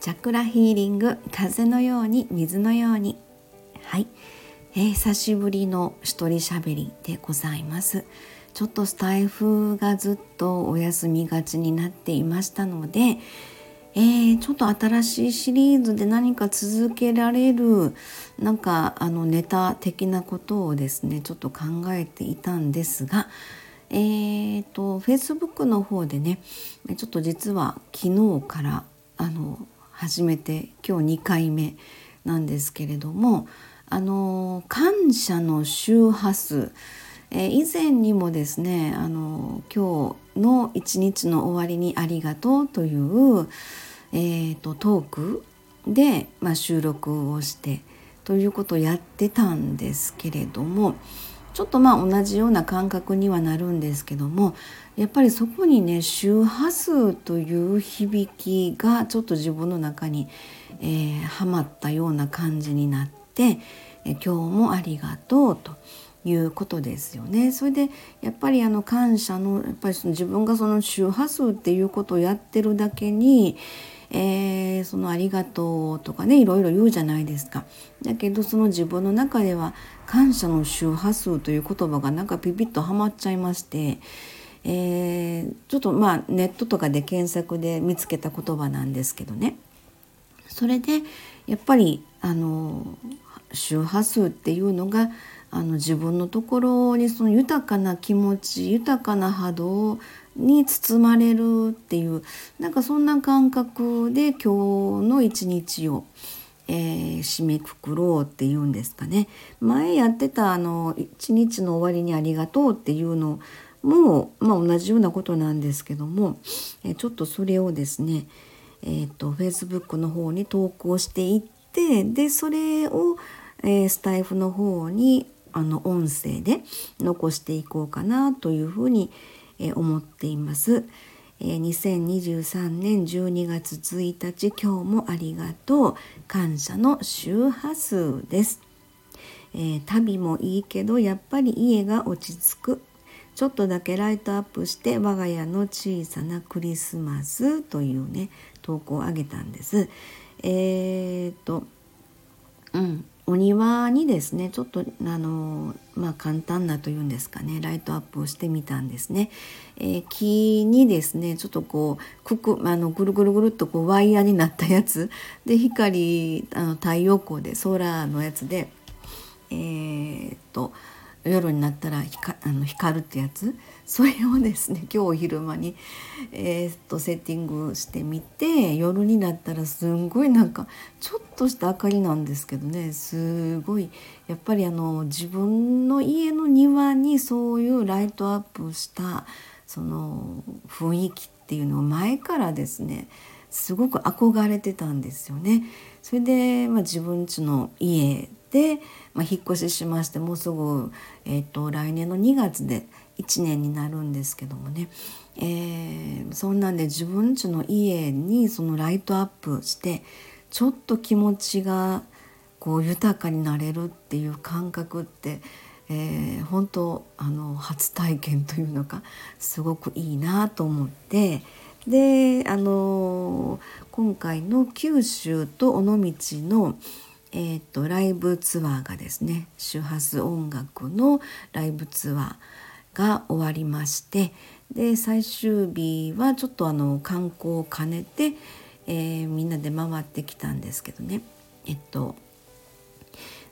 チャクラヒーリング風のように水のように。はい、えー、久しぶりの一人しゃべりでございます。ちょっとスタイフがずっとお休みがちになっていましたので、えー、ちょっと新しいシリーズで何か続けられるなんかあのネタ的なことをですねちょっと考えていたんですがえーと、と Facebook の方でねちょっと実は昨日からあの始めて今日2回目なんですけれどもあの感謝の周波数、え、以前にもですねあの今日の一日の終わりにありがとうという、えーと、トークで、まあ、収録をしてということをやってたんですけれどもちょっとまあ同じような感覚にはなるんですけどもやっぱりそこにね周波数という響きがちょっと自分の中に、えー、はまったような感じになって、え今日もありがとうということですよね。それでやっぱりあの感謝のやっぱりその自分がその周波数っていうことをやってるだけに、えー、その「ありがとう」とかねいろいろ言うじゃないですか。だけどその自分の中では感謝の周波数という言葉がなんかピピッとはまっちゃいまして。えー、ちょっとまあネットとかで検索で見つけた言葉なんですけどねそれでやっぱりあの周波数っていうのがあの自分のところにその豊かな気持ち豊かな波動をに包まれるっていうなんかそんな感覚で今日の一日を、えー、締めくくろうっていうんですかね。前やってたあの一日の終わりにありがとうっていうのも、まあ、同じようなことなんですけども、えちょっとそれをですね、えーと、と Facebook の方に投稿していってでそれを、えー、スタイフの方にあの音声で残していこうかなというふうに、え、思っています。え、2023年12月1日今日もありがとう感謝の周波数です、えー、旅もいいけどやっぱり家が落ち着くちょっとだけライトアップして我が家の小さなクリスマスというね投稿をあげたんです。えー、っとうんお庭にですねちょっとあのまあ簡単なというんですかねライトアップをしてみたんですね。えー、木にですねちょっとこうくくあのぐるぐるぐるっとこうワイヤーになったやつで光あの太陽光でソーラーのやつでえー、っと夜になったらあの光るってやつ？それをですね今日昼間に、えー、っとセッティングしてみて夜になったらすんごいなんかちょっとした明かりなんですけどねすごいやっぱりあの自分の家の庭にそういうライトアップしたその雰囲気っていうのを前からですねすごく憧れてたんですよね。それで、まあ、自分家の家で、まあ、引っ越ししましてもうすぐ、えーと、来年の2月で1年になるんですけどもね、えー、そんなんで自分家の家にそのライトアップしてちょっと気持ちがこう豊かになれるっていう感覚って、えー、本当あの初体験というのかすごくいいなと思って。であの今回の九州と尾道のえーと、ライブツアーがですね周波数音楽のライブツアーが終わりましてで最終日はちょっとあの観光を兼ねて、えー、みんなで回ってきたんですけどねえっと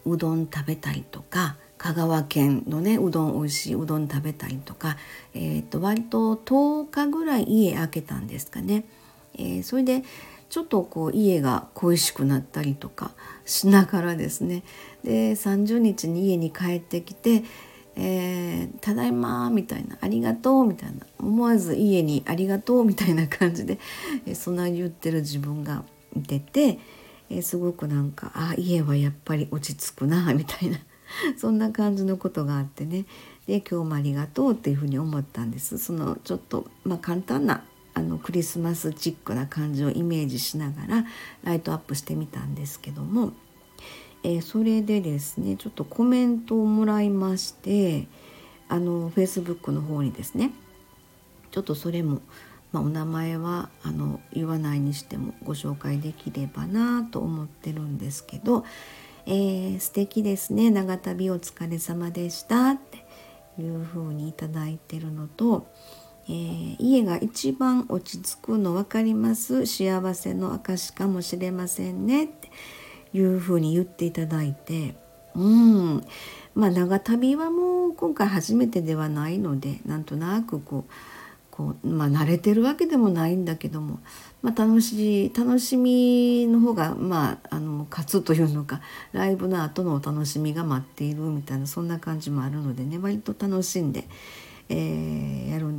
うどん食べたりとか香川県のねうどん美味しいうどん食べたりとか、えーと、割と10日ぐらい家開けたんですかね。えー、それでちょっとこう家が恋しくなったりとかしながらですねで30日に家に帰ってきて「えー、ただいま」みたいな「ありがとう」みたいな思わず家に「ありがとう」みたいな感じで、え、そんな言ってる自分がいてて、えー、すごくなんか「あ家はやっぱり落ち着くな」みたいな そんな感じのことがあってねで今日もありがとうっていうふうに思ったんです。そのちょっと、まあ、簡単なあのクリスマスチックな感じをイメージしながらライトアップしてみたんですけども、えー、それでですねちょっとコメントをもらいましてあの Facebook の方にですねちょっとそれもまあ、お名前はあの言わないにしてもご紹介できればなと思ってるんですけど、えー、素敵ですね長旅お疲れ様でしたっていうふうにいただいてるのと、えー、家が一番落ち着くの分かります。幸せの証かもしれませんね。っていうふうに言っていただいて。うん。まあ長旅はもう今回初めてではないのでなんとなくこうこう、まあ、慣れてるわけでもないんだけども、まあ、楽しい楽しみの方が、まあ、あの勝つというのかライブの後のお楽しみが待っているみたいなそんな感じもあるのでね割と楽しんで、えー、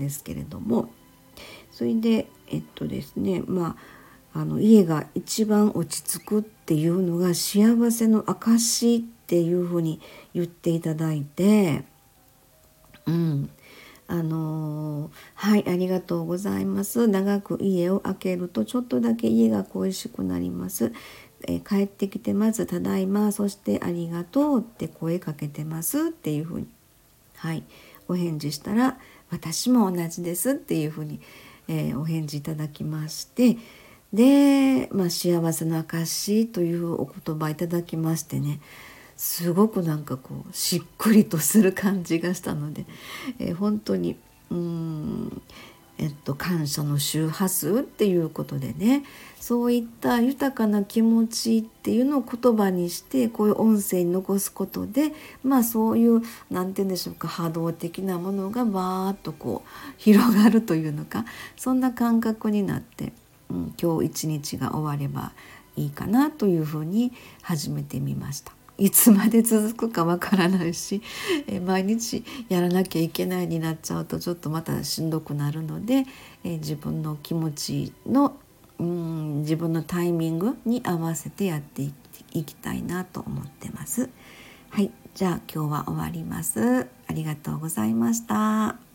ですけれどもそれでえっとですねまああの家が一番落ち着くっていうのが幸せの証っていうふうに言っていただいてうん。あの、はいありがとうございます。長く家を開けるとちょっとだけ家が恋しくなります、え、帰ってきてまずただいまそしてありがとうって声かけてますっていうふうに。はい。お返事したら私も同じですっていうふうに、えー、お返事いただきましてで、まあ、幸せの証というお言葉いただきましてねすごくなんかこうしっくりとする感じがしたので、えー、本当にうんえっと、感謝の周波数っていうことでねそういった豊かな気持ちっていうのを言葉にしてこういう音声に残すことでまあそういう何て言うんでしょうか波動的なものがバーッとこう広がるというのかそんな感覚になって、うん、今日一日が終わればいいかなというふうに始めてみました。いつまで続くかわからないし、え毎日やらなきゃいけないになっちゃうとちょっとまたしんどくなるので、え自分の気持ちのうん自分のタイミングに合わせてやっていきたいなと思ってます。はい、じゃあ今日は終わります。ありがとうございました。